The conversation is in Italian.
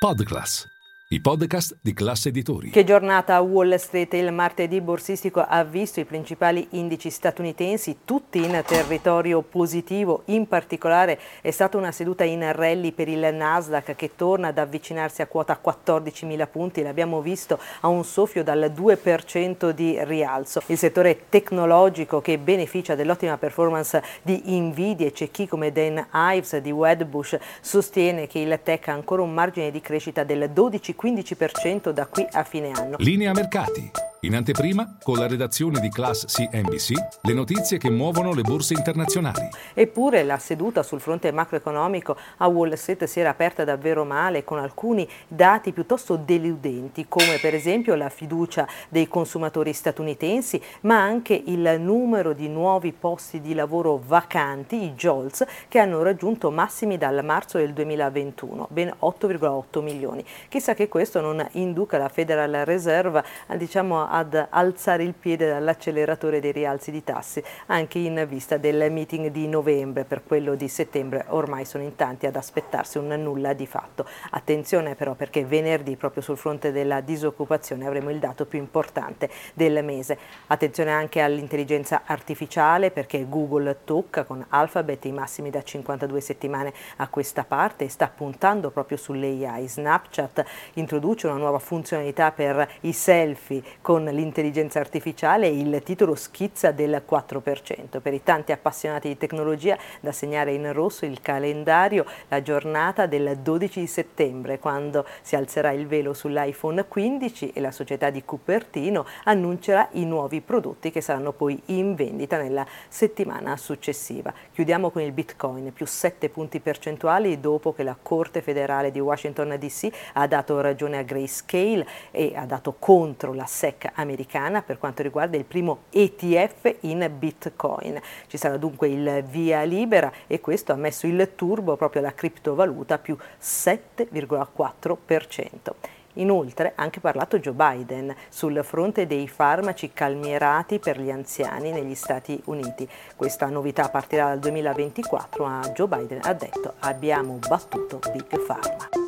Podcast. I podcast di classe editori. Che giornata a Wall Street il martedì borsistico ha visto i principali indici statunitensi tutti in territorio positivo, in particolare è stata una seduta in rally per il Nasdaq che torna ad avvicinarsi a quota 14.000 punti, l'abbiamo visto a un soffio dal 2% di rialzo. Il settore tecnologico che beneficia dell'ottima performance di Nvidia e c'è chi come Dan Ives di Wedbush sostiene che il tech ha ancora un margine di crescita del 12 15% da qui a fine anno. Linea mercati. In anteprima, con la redazione di Class CNBC, le notizie che muovono le borse internazionali. Eppure la seduta sul fronte macroeconomico a Wall Street si era aperta davvero male con alcuni dati piuttosto deludenti, come per esempio la fiducia dei consumatori statunitensi, ma anche il numero di nuovi posti di lavoro vacanti, i JOLTS, che hanno raggiunto massimi dal marzo del 2021, ben 8,8 milioni. Chissà che questo non induca la Federal Reserve a diciamo ad alzare il piede dall'acceleratore dei rialzi di tassi anche in vista del meeting di novembre. Per quello di settembre ormai sono in tanti ad aspettarsi un nulla di fatto. Attenzione però perché venerdì proprio sul fronte della disoccupazione avremo il dato più importante del mese. Attenzione anche all'intelligenza artificiale perché Google tocca con Alphabet i massimi da 52 settimane a questa parte e sta puntando proprio sulle AI. Snapchat introduce una nuova funzionalità per i selfie con con l'intelligenza artificiale il titolo schizza del 4%. Per i tanti appassionati di tecnologia da segnare in rosso il calendario la giornata del 12 settembre quando si alzerà il velo sull'iPhone 15 e la società di Cupertino annuncerà i nuovi prodotti che saranno poi in vendita nella settimana successiva. Chiudiamo con il Bitcoin, più 7 punti percentuali dopo che la Corte federale di Washington DC ha dato ragione a Grayscale e ha dato contro la SEC americana per quanto riguarda il primo ETF in Bitcoin. Ci sarà dunque il via libera e questo ha messo il turbo proprio alla criptovaluta più 7,4%. Inoltre ha anche parlato Joe Biden sul fronte dei farmaci calmierati per gli anziani negli Stati Uniti. Questa novità partirà dal 2024, ma Joe Biden ha detto abbiamo battuto Big Pharma.